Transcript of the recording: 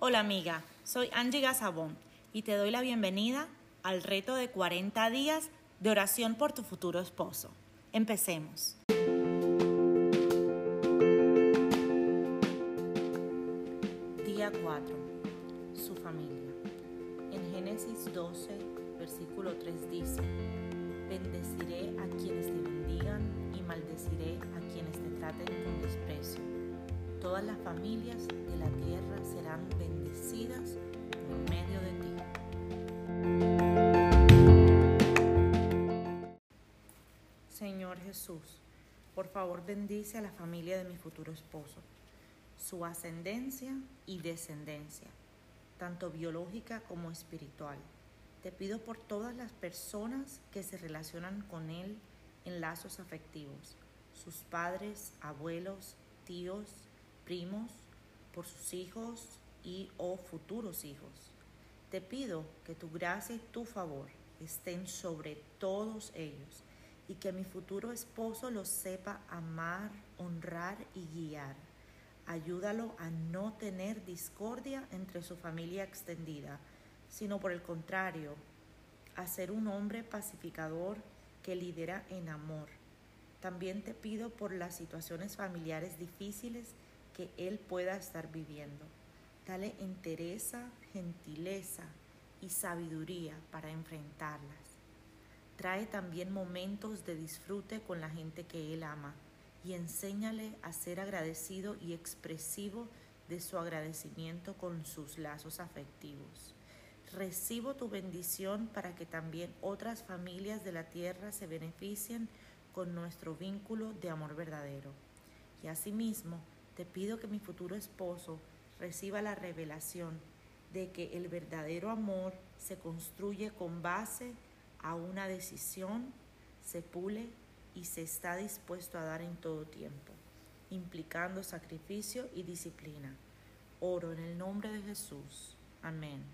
Hola amiga, soy Angie Gazabón y te doy la bienvenida al reto de 40 días de oración por tu futuro esposo. Empecemos. Día 4. Su familia. En Génesis 12, versículo 3 dice, bendeciré a quienes te bendigan y maldeciré a quienes te traten con desprecio. Todas las familias de la Señor Jesús, por favor bendice a la familia de mi futuro esposo, su ascendencia y descendencia, tanto biológica como espiritual. Te pido por todas las personas que se relacionan con Él en lazos afectivos, sus padres, abuelos, tíos, primos, por sus hijos y o futuros hijos. Te pido que tu gracia y tu favor estén sobre todos ellos y que mi futuro esposo los sepa amar, honrar y guiar. Ayúdalo a no tener discordia entre su familia extendida, sino por el contrario, a ser un hombre pacificador que lidera en amor. También te pido por las situaciones familiares difíciles que Él pueda estar viviendo. Dale entereza, gentileza y sabiduría para enfrentarlas. Trae también momentos de disfrute con la gente que Él ama y enséñale a ser agradecido y expresivo de su agradecimiento con sus lazos afectivos. Recibo tu bendición para que también otras familias de la tierra se beneficien con nuestro vínculo de amor verdadero. Y asimismo, te pido que mi futuro esposo reciba la revelación de que el verdadero amor se construye con base a una decisión, se pule y se está dispuesto a dar en todo tiempo, implicando sacrificio y disciplina. Oro en el nombre de Jesús. Amén.